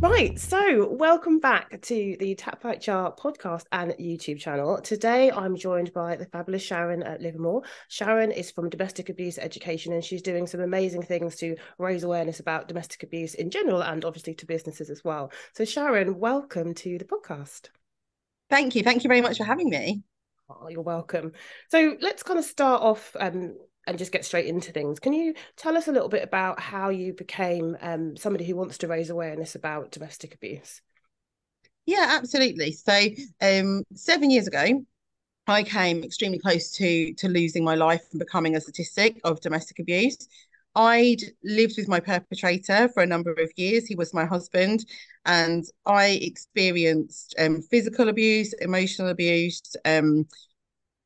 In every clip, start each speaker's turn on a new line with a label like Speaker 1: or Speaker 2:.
Speaker 1: Right, so welcome back to the Tap Jar podcast and YouTube channel. Today I'm joined by the fabulous Sharon at Livermore. Sharon is from Domestic Abuse Education and she's doing some amazing things to raise awareness about domestic abuse in general and obviously to businesses as well. So, Sharon, welcome to the podcast.
Speaker 2: Thank you. Thank you very much for having me.
Speaker 1: Oh, you're welcome. So let's kind of start off um, and just get straight into things. Can you tell us a little bit about how you became um, somebody who wants to raise awareness about domestic abuse?
Speaker 2: Yeah, absolutely. So, um, seven years ago, I came extremely close to to losing my life and becoming a statistic of domestic abuse. I'd lived with my perpetrator for a number of years. He was my husband, and I experienced um, physical abuse, emotional abuse, um,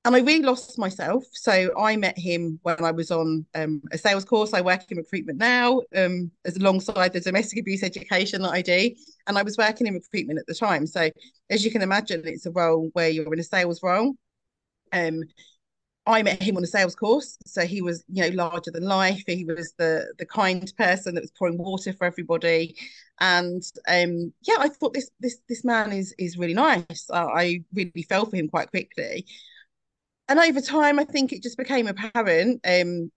Speaker 2: and I really lost myself. So I met him when I was on um, a sales course. I work in recruitment now, um, as alongside the domestic abuse education that I do. And I was working in recruitment at the time. So as you can imagine, it's a role where you're in a sales role. Um, I met him on a sales course, so he was, you know, larger than life. He was the the kind person that was pouring water for everybody, and um, yeah, I thought this this this man is is really nice. I really fell for him quite quickly, and over time, I think it just became apparent um,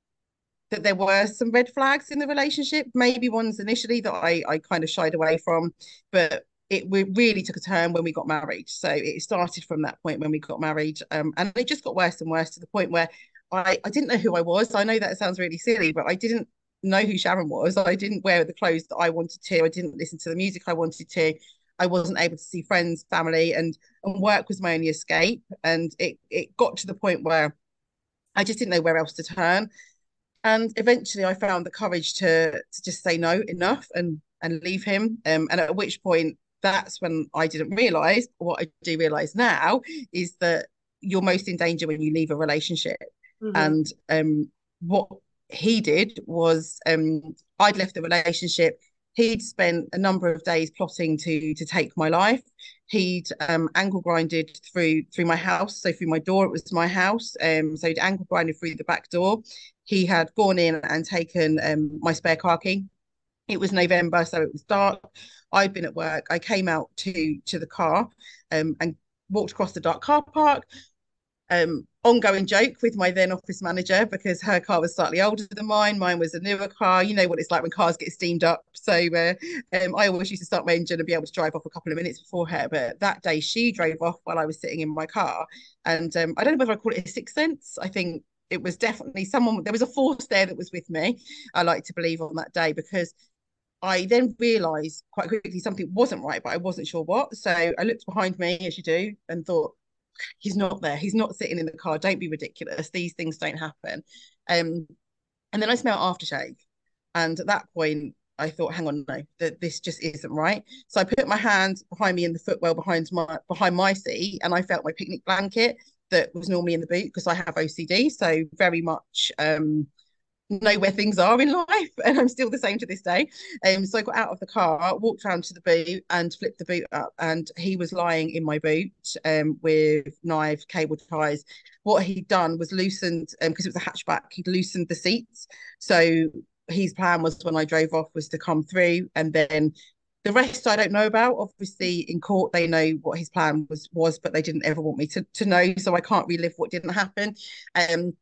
Speaker 2: that there were some red flags in the relationship. Maybe ones initially that I I kind of shied away from, but it we really took a turn when we got married. So it started from that point when we got married, um, and it just got worse and worse to the point where I I didn't know who I was. I know that sounds really silly, but I didn't know who Sharon was. I didn't wear the clothes that I wanted to. I didn't listen to the music I wanted to. I wasn't able to see friends, family, and and work was my only escape. And it it got to the point where I just didn't know where else to turn. And eventually, I found the courage to to just say no, enough, and and leave him. Um, and at which point, that's when I didn't realize what I do realize now is that you're most in danger when you leave a relationship. Mm-hmm. And um, what he did was um, I'd left the relationship he'd spent a number of days plotting to to take my life. He'd um, angle grinded through through my house, so through my door. It was my house, um, so he'd angle grinded through the back door. He had gone in and taken um, my spare car key. It was November, so it was dark. I'd been at work. I came out to to the car um, and walked across the dark car park. Um, ongoing joke with my then office manager because her car was slightly older than mine. Mine was a newer car. You know what it's like when cars get steamed up. So uh, um, I always used to start my engine and be able to drive off a couple of minutes before her. But that day she drove off while I was sitting in my car. And um, I don't know whether I call it a sixth sense. I think it was definitely someone, there was a force there that was with me. I like to believe on that day because I then realized quite quickly something wasn't right, but I wasn't sure what. So I looked behind me as you do and thought, he's not there. He's not sitting in the car. Don't be ridiculous. These things don't happen. Um, and then I smell aftershave. And at that point, I thought, hang on, no, that this just isn't right. So I put my hand behind me in the footwell behind my behind my seat, and I felt my picnic blanket that was normally in the boot because I have OCD. So very much um, know where things are in life and I'm still the same to this day. Um, so I got out of the car, walked around to the boot and flipped the boot up and he was lying in my boot um, with knife, cable ties. What he'd done was loosened, um because it was a hatchback, he'd loosened the seats. So his plan was when I drove off was to come through and then the rest I don't know about. Obviously, in court they know what his plan was was, but they didn't ever want me to to know, so I can't relive what didn't happen. Um,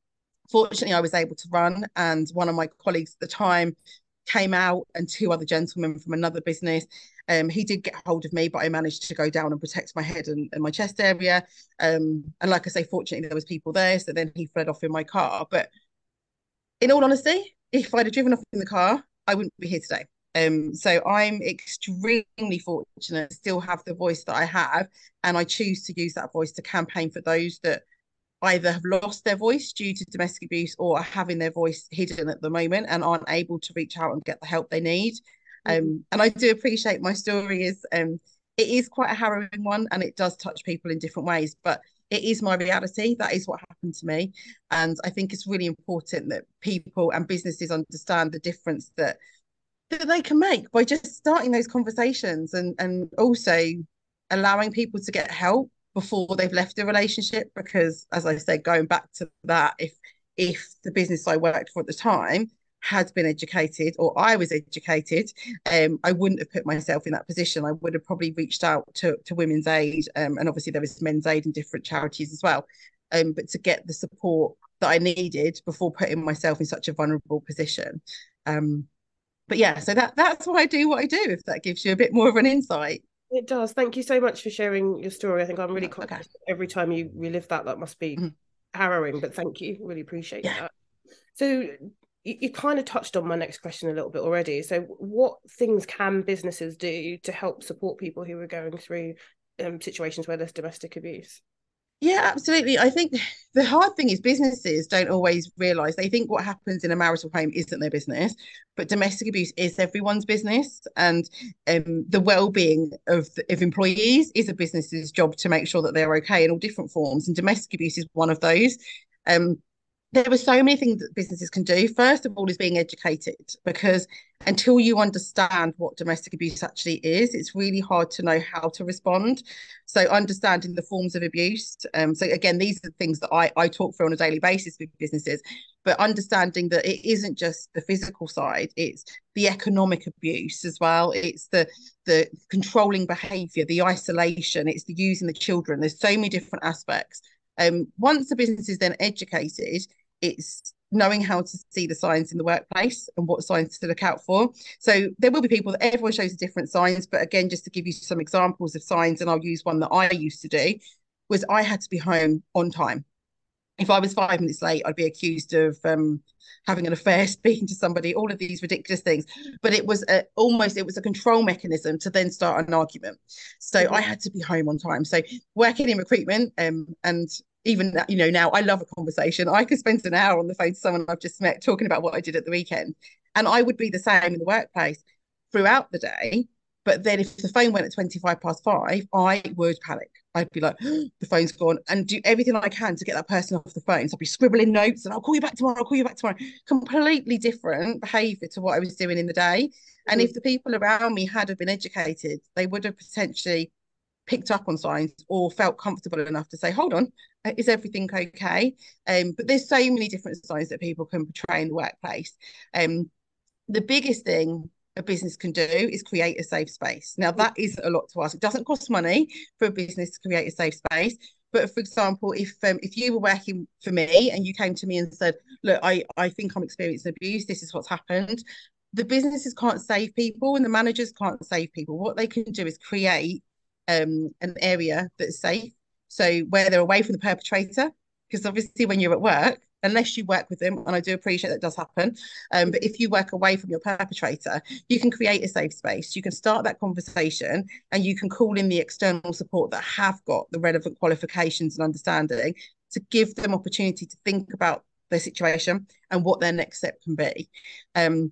Speaker 2: fortunately, I was able to run, and one of my colleagues at the time came out, and two other gentlemen from another business. Um, he did get hold of me, but I managed to go down and protect my head and, and my chest area. Um, and like I say, fortunately, there was people there, so then he fled off in my car. But in all honesty, if I'd have driven off in the car, I wouldn't be here today. Um, so I'm extremely fortunate to still have the voice that I have, and I choose to use that voice to campaign for those that either have lost their voice due to domestic abuse or are having their voice hidden at the moment and aren't able to reach out and get the help they need. Mm-hmm. Um, and I do appreciate my story is um, it is quite a harrowing one and it does touch people in different ways, but it is my reality. That is what happened to me. And I think it's really important that people and businesses understand the difference that that they can make by just starting those conversations and and also allowing people to get help before they've left the relationship because as i said going back to that if if the business i worked for at the time had been educated or I was educated, um, I wouldn't have put myself in that position. I would have probably reached out to, to Women's Aid, um, and obviously there was Men's Aid and different charities as well. Um, but to get the support that I needed before putting myself in such a vulnerable position. Um, but yeah, so that that's why I do what I do. If that gives you a bit more of an insight.
Speaker 1: It does. Thank you so much for sharing your story. I think I'm really okay. every time you relive that. That must be mm-hmm. harrowing, but thank you. Really appreciate yeah. that. So you, you kind of touched on my next question a little bit already. So what things can businesses do to help support people who are going through um, situations where there's domestic abuse?
Speaker 2: Yeah, absolutely. I think the hard thing is businesses don't always realize they think what happens in a marital home isn't their business, but domestic abuse is everyone's business, and um, the well-being of of employees is a business's job to make sure that they're okay in all different forms, and domestic abuse is one of those. Um, there are so many things that businesses can do. First of all, is being educated because until you understand what domestic abuse actually is, it's really hard to know how to respond. So, understanding the forms of abuse. Um, so, again, these are the things that I, I talk through on a daily basis with businesses, but understanding that it isn't just the physical side, it's the economic abuse as well. It's the the controlling behavior, the isolation, it's the using the children. There's so many different aspects. Um, once the business is then educated, it's knowing how to see the signs in the workplace and what signs to look out for. So there will be people that everyone shows different signs, but again, just to give you some examples of signs, and I'll use one that I used to do, was I had to be home on time. If I was five minutes late, I'd be accused of um, having an affair, speaking to somebody, all of these ridiculous things. But it was a, almost it was a control mechanism to then start an argument. So. I had to be home on time. So working in recruitment um, and even you know now I love a conversation. I could spend an hour on the phone to someone I've just met talking about what I did at the weekend, and I would be the same in the workplace throughout the day. But then if the phone went at 25 past five, I would panic. I'd be like, oh, the phone's gone, and do everything I can to get that person off the phone. So I'd be scribbling notes and I'll call you back tomorrow, I'll call you back tomorrow. Completely different behavior to what I was doing in the day. And mm-hmm. if the people around me had have been educated, they would have potentially picked up on signs or felt comfortable enough to say, hold on, uh, is everything okay? Um, but there's so many different signs that people can portray in the workplace. Um, the biggest thing a business can do is create a safe space. Now that is a lot to ask. It doesn't cost money for a business to create a safe space. But for example, if um, if you were working for me and you came to me and said, "Look, I I think I'm experiencing abuse. This is what's happened," the businesses can't save people and the managers can't save people. What they can do is create um, an area that's safe. So where they're away from the perpetrator, because obviously when you're at work, unless you work with them, and I do appreciate that does happen, um, but if you work away from your perpetrator, you can create a safe space. You can start that conversation, and you can call in the external support that have got the relevant qualifications and understanding to give them opportunity to think about their situation and what their next step can be. Um,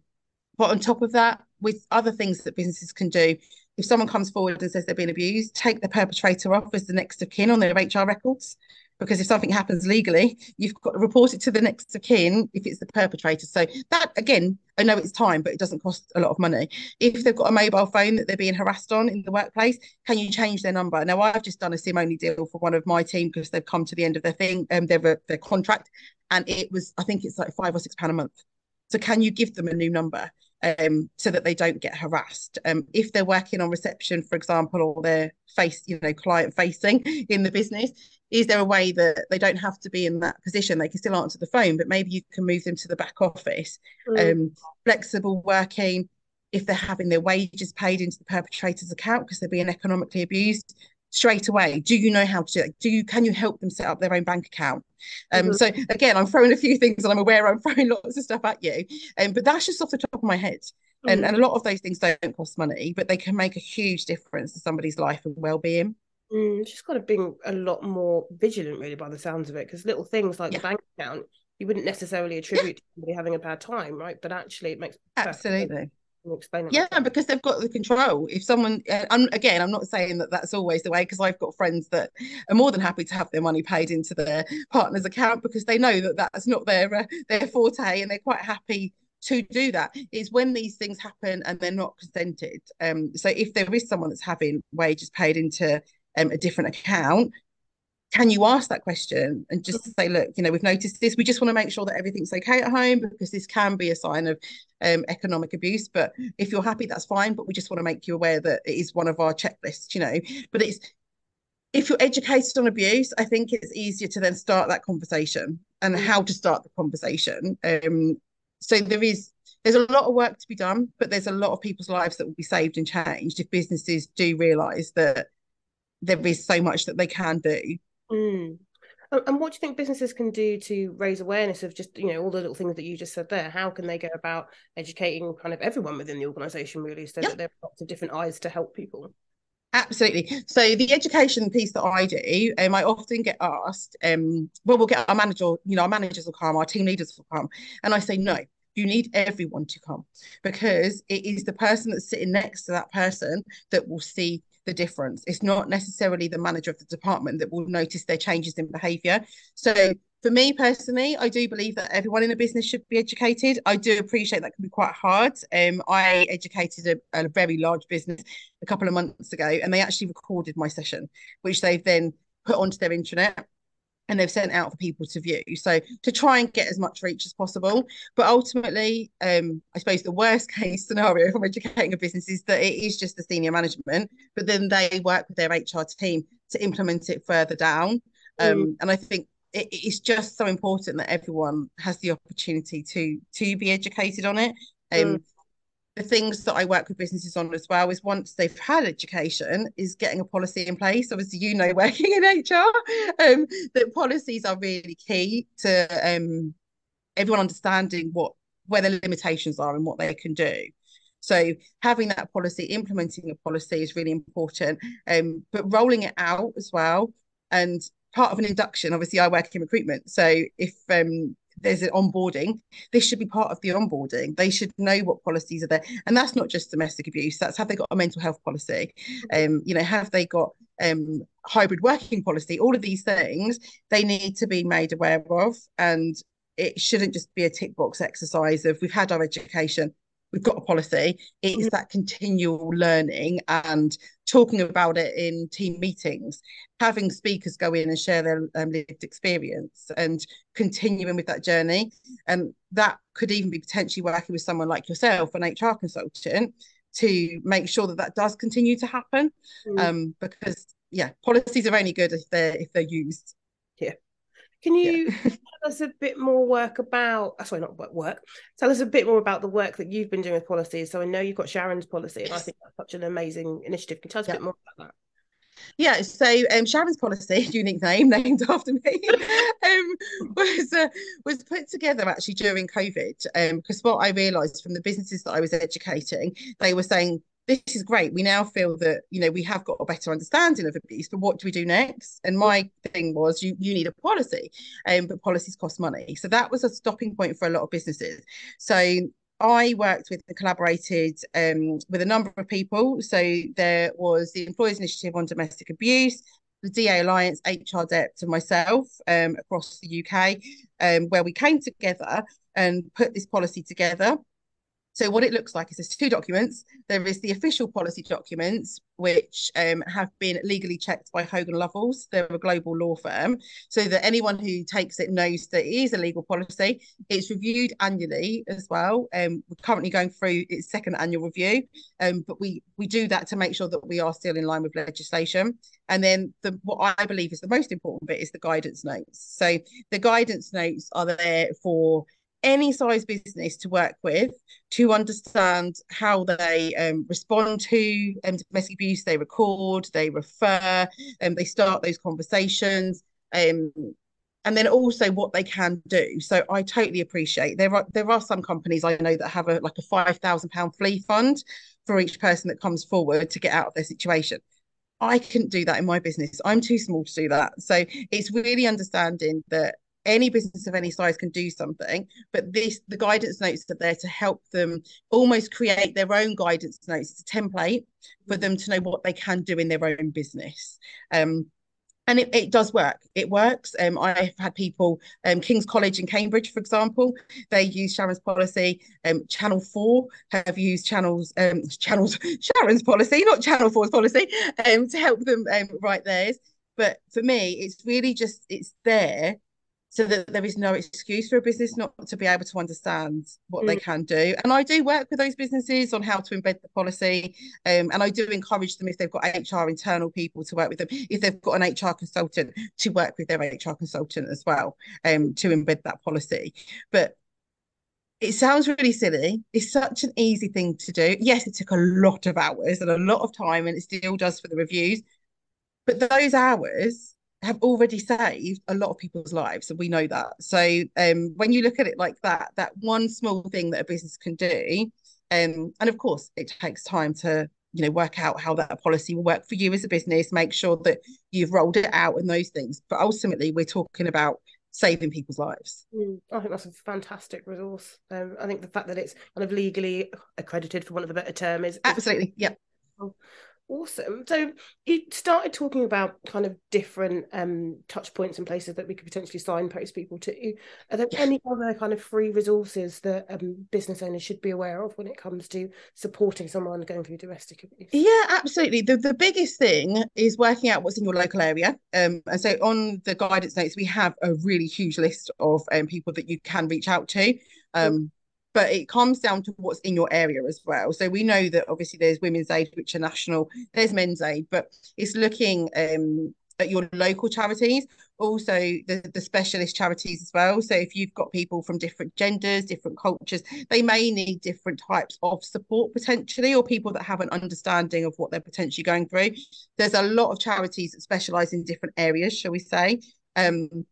Speaker 2: but on top of that, with other things that businesses can do, if someone comes forward and says they've been abused, take the perpetrator off as the next of kin on their HR records. Because if something happens legally, you've got to report it to the next of kin if it's the perpetrator. So that again, I know it's time, but it doesn't cost a lot of money. If they've got a mobile phone that they're being harassed on in the workplace, can you change their number? Now I've just done a SIM only deal for one of my team because they've come to the end of their thing, um, their their contract, and it was I think it's like five or six pound a month. So can you give them a new number? Um, so that they don't get harassed. Um, if they're working on reception, for example, or they're face, you know, client facing in the business, is there a way that they don't have to be in that position? They can still answer the phone, but maybe you can move them to the back office. Mm. Um, flexible working, if they're having their wages paid into the perpetrator's account because they're being economically abused, straight away do you know how to do it do you can you help them set up their own bank account um mm-hmm. so again i'm throwing a few things and i'm aware i'm throwing lots of stuff at you um, but that's just off the top of my head mm-hmm. and, and a lot of those things don't cost money but they can make a huge difference to somebody's life and well-being
Speaker 1: mm, just got to be a lot more vigilant really by the sounds of it because little things like yeah. the bank account you wouldn't necessarily attribute yeah. to somebody having a bad time right but actually it makes
Speaker 2: absolutely explain it? Yeah, because they've got the control. If someone, I'm, again, I'm not saying that that's always the way, because I've got friends that are more than happy to have their money paid into their partner's account because they know that that's not their uh, their forte, and they're quite happy to do that. Is when these things happen and they're not consented. Um, so if there is someone that's having wages paid into um, a different account, can you ask that question and just say, look, you know, we've noticed this. We just want to make sure that everything's okay at home because this can be a sign of um, economic abuse. But if you're happy, that's fine. But we just want to make you aware that it is one of our checklists, you know. But it's if you're educated on abuse, I think it's easier to then start that conversation and how to start the conversation. Um, so there is there's a lot of work to be done, but there's a lot of people's lives that will be saved and changed if businesses do realise that there is so much that they can do
Speaker 1: Mm. And what do you think businesses can do to raise awareness of just, you know, all the little things that you just said there? How can they go about educating kind of everyone within the organisation, really, so that there are lots of different eyes to help people?
Speaker 2: Absolutely. So the education piece that I do, um, I often get asked, um, well, we'll get our manager, you know, our managers will come, our team leaders will come, and I say no. You need everyone to come because it is the person that's sitting next to that person that will see the difference. It's not necessarily the manager of the department that will notice their changes in behaviour. So for me personally, I do believe that everyone in a business should be educated. I do appreciate that can be quite hard. Um, I educated a, a, very large business a couple of months ago, and they actually recorded my session, which they've then put onto their intranet and they've sent out for people to view. So to try and get as much reach as possible. But ultimately, um, I suppose the worst case scenario from educating a business is that it is just the senior management, but then they work with their HR team to implement it further down. Um, mm. And I think it, it's just so important that everyone has the opportunity to to be educated on it. Um, mm the things that I work with businesses on as well is once they've had education, is getting a policy in place. Obviously, you know, working in HR, um, that policies are really key to um, everyone understanding what where their limitations are and what they can do. So having that policy, implementing a policy is really important. Um, but rolling it out as well, and part of an induction. Obviously, I work in recruitment, so if um, there's an onboarding this should be part of the onboarding. They should know what policies are there. And that's not just domestic abuse that's have they got a mental health policy? Um you know have they got um hybrid working policy? All of these things they need to be made aware of and it shouldn't just be a tick box exercise of we've had our education we've got a policy. It is mm. that continual learning and talking about it in team meetings, having speakers go in and share their um, lived experience and continuing with that journey. And that could even be potentially working with someone like yourself, an HR consultant, to make sure that that does continue to happen. Mm. Um, because yeah, policies are only good if they're if they're used.
Speaker 1: Can you yeah. tell us a bit more work about uh, sorry, not work. Tell us a bit more about the work that you've been doing with policies. So I know you've got Sharon's policy, and I think that's such an amazing initiative. Can you tell us yeah. a bit more about that?
Speaker 2: Yeah, so um, Sharon's policy, unique name named after me, um, was uh, was put together actually during COVID. Um, because what I realised from the businesses that I was educating, they were saying this is great. We now feel that, you know, we have got a better understanding of abuse, but what do we do next? And my thing was you you need a policy, um, but policies cost money. So that was a stopping point for a lot of businesses. So I worked with and collaborated um, with a number of people. So there was the Employers Initiative on Domestic Abuse, the DA Alliance, HR Dept, and myself um, across the UK, um, where we came together and put this policy together. So what it looks like is there's two documents. There is the official policy documents, which um, have been legally checked by Hogan Lovells. They're a global law firm, so that anyone who takes it knows that it is a legal policy. It's reviewed annually as well. Um, we're currently going through its second annual review, um, but we we do that to make sure that we are still in line with legislation. And then the what I believe is the most important bit is the guidance notes. So the guidance notes are there for any size business to work with to understand how they um, respond to um, domestic abuse, they record, they refer, and um, they start those conversations. Um, and then also what they can do. So I totally appreciate there are there are some companies I know that have a like a five thousand pound flee fund for each person that comes forward to get out of their situation. I couldn't do that in my business. I'm too small to do that. So it's really understanding that any business of any size can do something but this the guidance notes are there to help them almost create their own guidance notes. It's a template for them to know what they can do in their own business. Um, and it, it does work. It works. Um, i've had people um, king's college in cambridge for example they use sharon's policy. Um, channel 4 have used channels um, channels sharon's policy not channel 4's policy um, to help them um, write theirs. But for me, it's really just it's there so that there is no excuse for a business not to be able to understand what mm. they can do. And I do work with those businesses on how to embed the policy. Um, and I do encourage them if they've got HR internal people to work with them, if they've got an HR consultant to work with their HR consultant as well um, to embed that policy. But it sounds really silly. It's such an easy thing to do. Yes, it took a lot of hours and a lot of time, and it still does for the reviews. But those hours have already saved a lot of people's lives and we know that. So um, when you look at it like that that one small thing that a business can do um, and of course it takes time to you know work out how that policy will work for you as a business make sure that you've rolled it out and those things but ultimately we're talking about saving people's lives.
Speaker 1: Mm, i think that's a fantastic resource. Um, i think the fact that it's kind of legally accredited for want of a better term is
Speaker 2: absolutely yeah
Speaker 1: Awesome. So you started talking about kind of different um, touch points and places that we could potentially signpost people to. Are there any other kind of free resources that um, business owners should be aware of when it comes to supporting someone going through domestic abuse?
Speaker 2: Yeah, absolutely. The the biggest thing is working out what's in your local area. Um, and so on the guidance notes, we have a really huge list of um, people that you can reach out to. Um, but it comes down to what's in your area as well. So we know that obviously there's women's aid, which are national, there's men's aid, but it's looking um, at your local charities, also the, the specialist charities as well. So if you've got people from different genders, different cultures, they may need different types of support potentially, or people that have an understanding of what they're potentially going through. There's a lot of charities that specialize in different areas, shall we say. Um,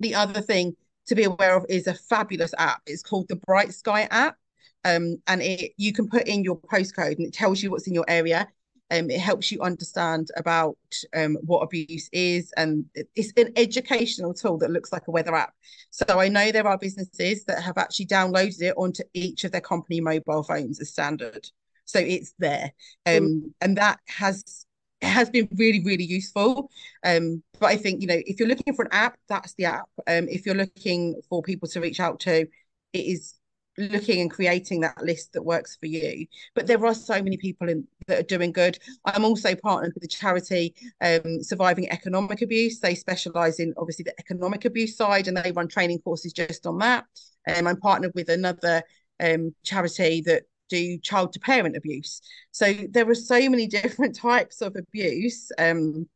Speaker 2: the other thing to be aware of is a fabulous app. It's called the Bright Sky app. Um, and it you can put in your postcode and it tells you what's in your area. Um, it helps you understand about um, what abuse is, and it's an educational tool that looks like a weather app. So I know there are businesses that have actually downloaded it onto each of their company mobile phones as standard. So it's there, um, mm. and that has has been really really useful. Um but i think you know if you're looking for an app that's the app. Um if you're looking for people to reach out to it is looking and creating that list that works for you. But there are so many people in, that are doing good. I'm also partnered with a charity um, surviving economic abuse. They specialize in obviously the economic abuse side and they run training courses just on that. Um, i'm partnered with another um, charity that do child to parent abuse. So there are so many different types of abuse um,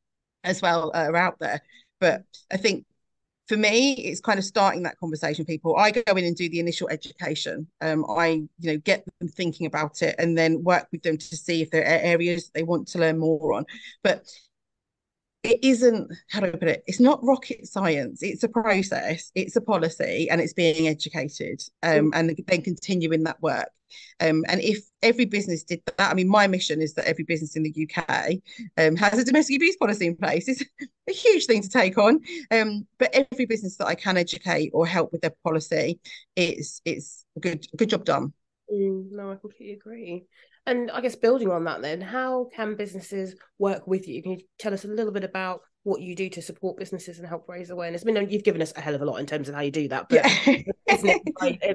Speaker 2: as well uh, are out there. But I think for me, it's kind of starting that conversation. People, I go in and do the initial education. Um, I, you know, get them thinking about it, and then work with them to see if there are areas they want to learn more on. But it isn't how do I put it? It's not rocket science. It's a process. It's a policy, and it's being educated, um, mm. and then continuing that work. Um, and if every business did that, I mean, my mission is that every business in the UK um, has a domestic abuse policy in place. It's a huge thing to take on. Um, but every business that I can educate or help with their policy, it's it's a good good job done.
Speaker 1: Mm, no, I completely agree. And I guess building on that, then, how can businesses work with you? Can you tell us a little bit about what you do to support businesses and help raise awareness? I mean, you've given us a hell of a lot in terms of how you do that, but yeah. business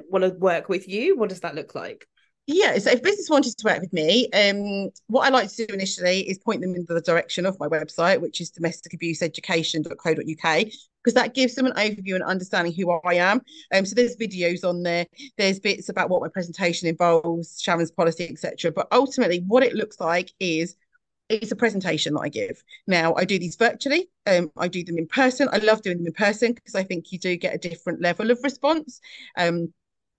Speaker 1: want to work with you, what does that look like?
Speaker 2: Yeah, so if business wanted to work with me, um, what I like to do initially is point them in the direction of my website, which is domesticabuseeducation.co.uk, because that gives them an overview and understanding who I am. Um, so there's videos on there, there's bits about what my presentation involves, Sharon's policy, etc. But ultimately, what it looks like is it's a presentation that I give. Now I do these virtually. Um, I do them in person. I love doing them in person because I think you do get a different level of response. Um,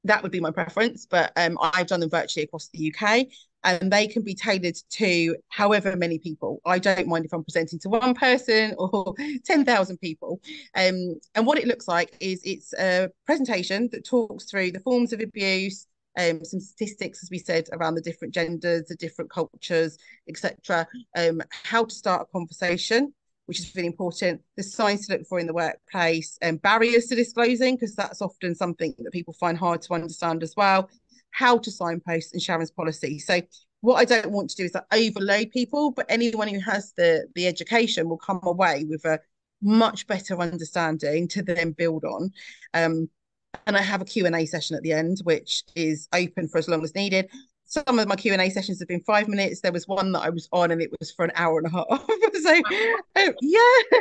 Speaker 2: that would be my preference, but um, I've done them virtually across the UK and they can be tailored to however many people. I don't mind if I'm presenting to one person or 10,000 people. Um, and what it looks like is it's a presentation that talks through the forms of abuse, um, some statistics, as we said, around the different genders, the different cultures, etc. Um, how to start a conversation, which is really important. The signs to look for in the workplace, and barriers to disclosing, because that's often something that people find hard to understand as well. How to signpost and Sharon's policy. So what I don't want to do is like overload people, but anyone who has the the education will come away with a much better understanding to then build on. Um, and I have a Q&A session at the end, which is open for as long as needed. Some of my Q and A sessions have been five minutes. There was one that I was on, and it was for an hour and a half. so um, yeah,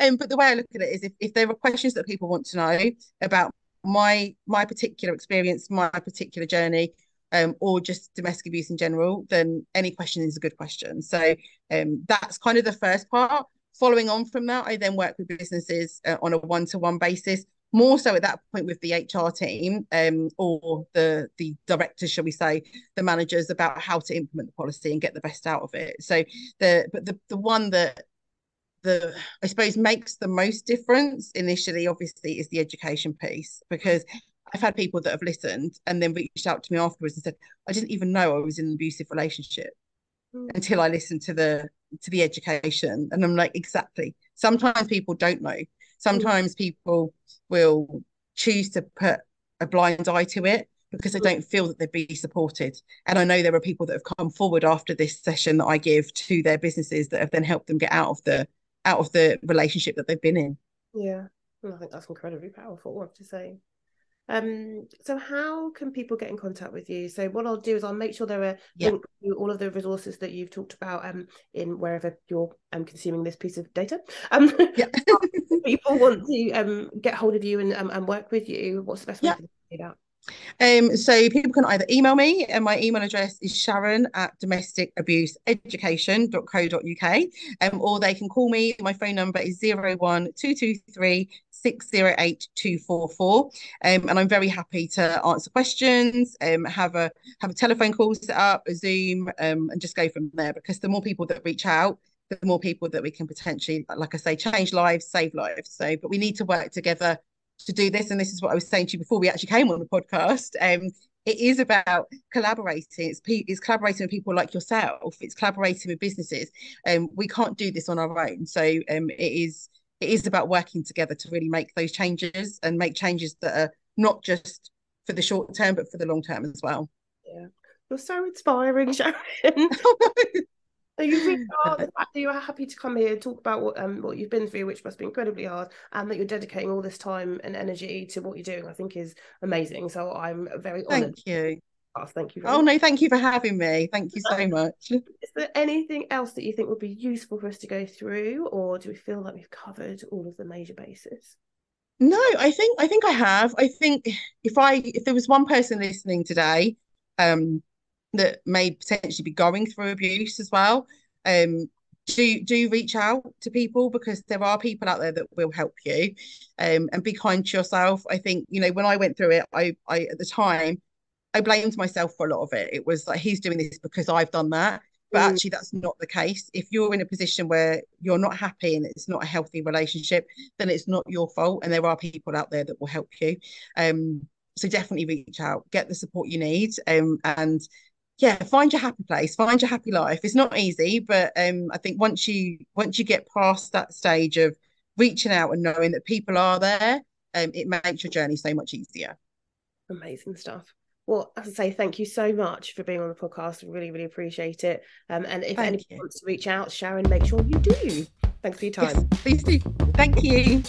Speaker 2: um, but the way I look at it is, if, if there are questions that people want to know about my my particular experience, my particular journey, um, or just domestic abuse in general, then any question is a good question. So um, that's kind of the first part. Following on from that, I then work with businesses uh, on a one-to-one basis, more so at that point with the HR team um, or the the directors, shall we say, the managers about how to implement the policy and get the best out of it. So the but the the one that the I suppose makes the most difference initially, obviously, is the education piece because I've had people that have listened and then reached out to me afterwards and said, I didn't even know I was in an abusive relationship mm. until I listened to the to the education. And I'm like, exactly. Sometimes people don't know. Sometimes mm. people will choose to put a blind eye to it because they mm. don't feel that they'd be supported. And I know there are people that have come forward after this session that I give to their businesses that have then helped them get out of the out of the relationship that they've been in.
Speaker 1: Yeah. I think that's incredibly powerful, I have to say. Um, so how can people get in contact with you? So what I'll do is I'll make sure there are to all of the resources that you've talked about um in wherever you're um consuming this piece of data. Um yep. people want to um get hold of you and um, and work with you, what's the best way to do that?
Speaker 2: Um, so people can either email me, and my email address is sharon at domesticabuseeducation.co.uk, um, or they can call me. My phone number is 01223 608 244. Um, and I'm very happy to answer questions, um, have a have a telephone call set up, a Zoom, um, and just go from there. Because the more people that reach out, the more people that we can potentially, like I say, change lives, save lives. So, but we need to work together to do this. And this is what I was saying to you before we actually came on the podcast. Um, it is about collaborating. It's, it's collaborating with people like yourself. It's collaborating with businesses. Um, we can't do this on our own. So um, it is it is about working together to really make those changes and make changes that are not just for the short term but for the long term as well.
Speaker 1: Yeah, you're so inspiring, Sharon. So you really are the fact that you are happy to come here and talk about what um what you've been through, which must be incredibly hard, and that you're dedicating all this time and energy to what you're doing, I think is amazing. So I'm very
Speaker 2: honoured. Thank you.
Speaker 1: Oh, thank you.
Speaker 2: Oh much. no, thank you for having me. Thank you so much.
Speaker 1: Is there anything else that you think would be useful for us to go through, or do we feel like we've covered all of the major bases?
Speaker 2: No, I think I think I have. I think if I if there was one person listening today, um, that may potentially be going through abuse as well, um, do do reach out to people because there are people out there that will help you. Um, and be kind to yourself. I think you know when i went through it i i at the time i blamed myself for a lot of it. It was like he's doing this because i've done that. But mm. actually that's not the case. If you're in a position where you're not happy and it's not a healthy relationship then it's not your fault and there are people out there that will help you. Um so definitely reach out. Get the support you need um and yeah find your happy place find your happy life it's not easy but um i think once you once you get past that stage of reaching out and knowing that people are there um it makes your journey so much easier
Speaker 1: amazing stuff well, as I say, thank you so much for being on the podcast. Really, really appreciate it. Um, and if thank anyone you. wants to reach out, Sharon, make sure you do. Thanks for your time.
Speaker 2: Yes, please do. Thank you.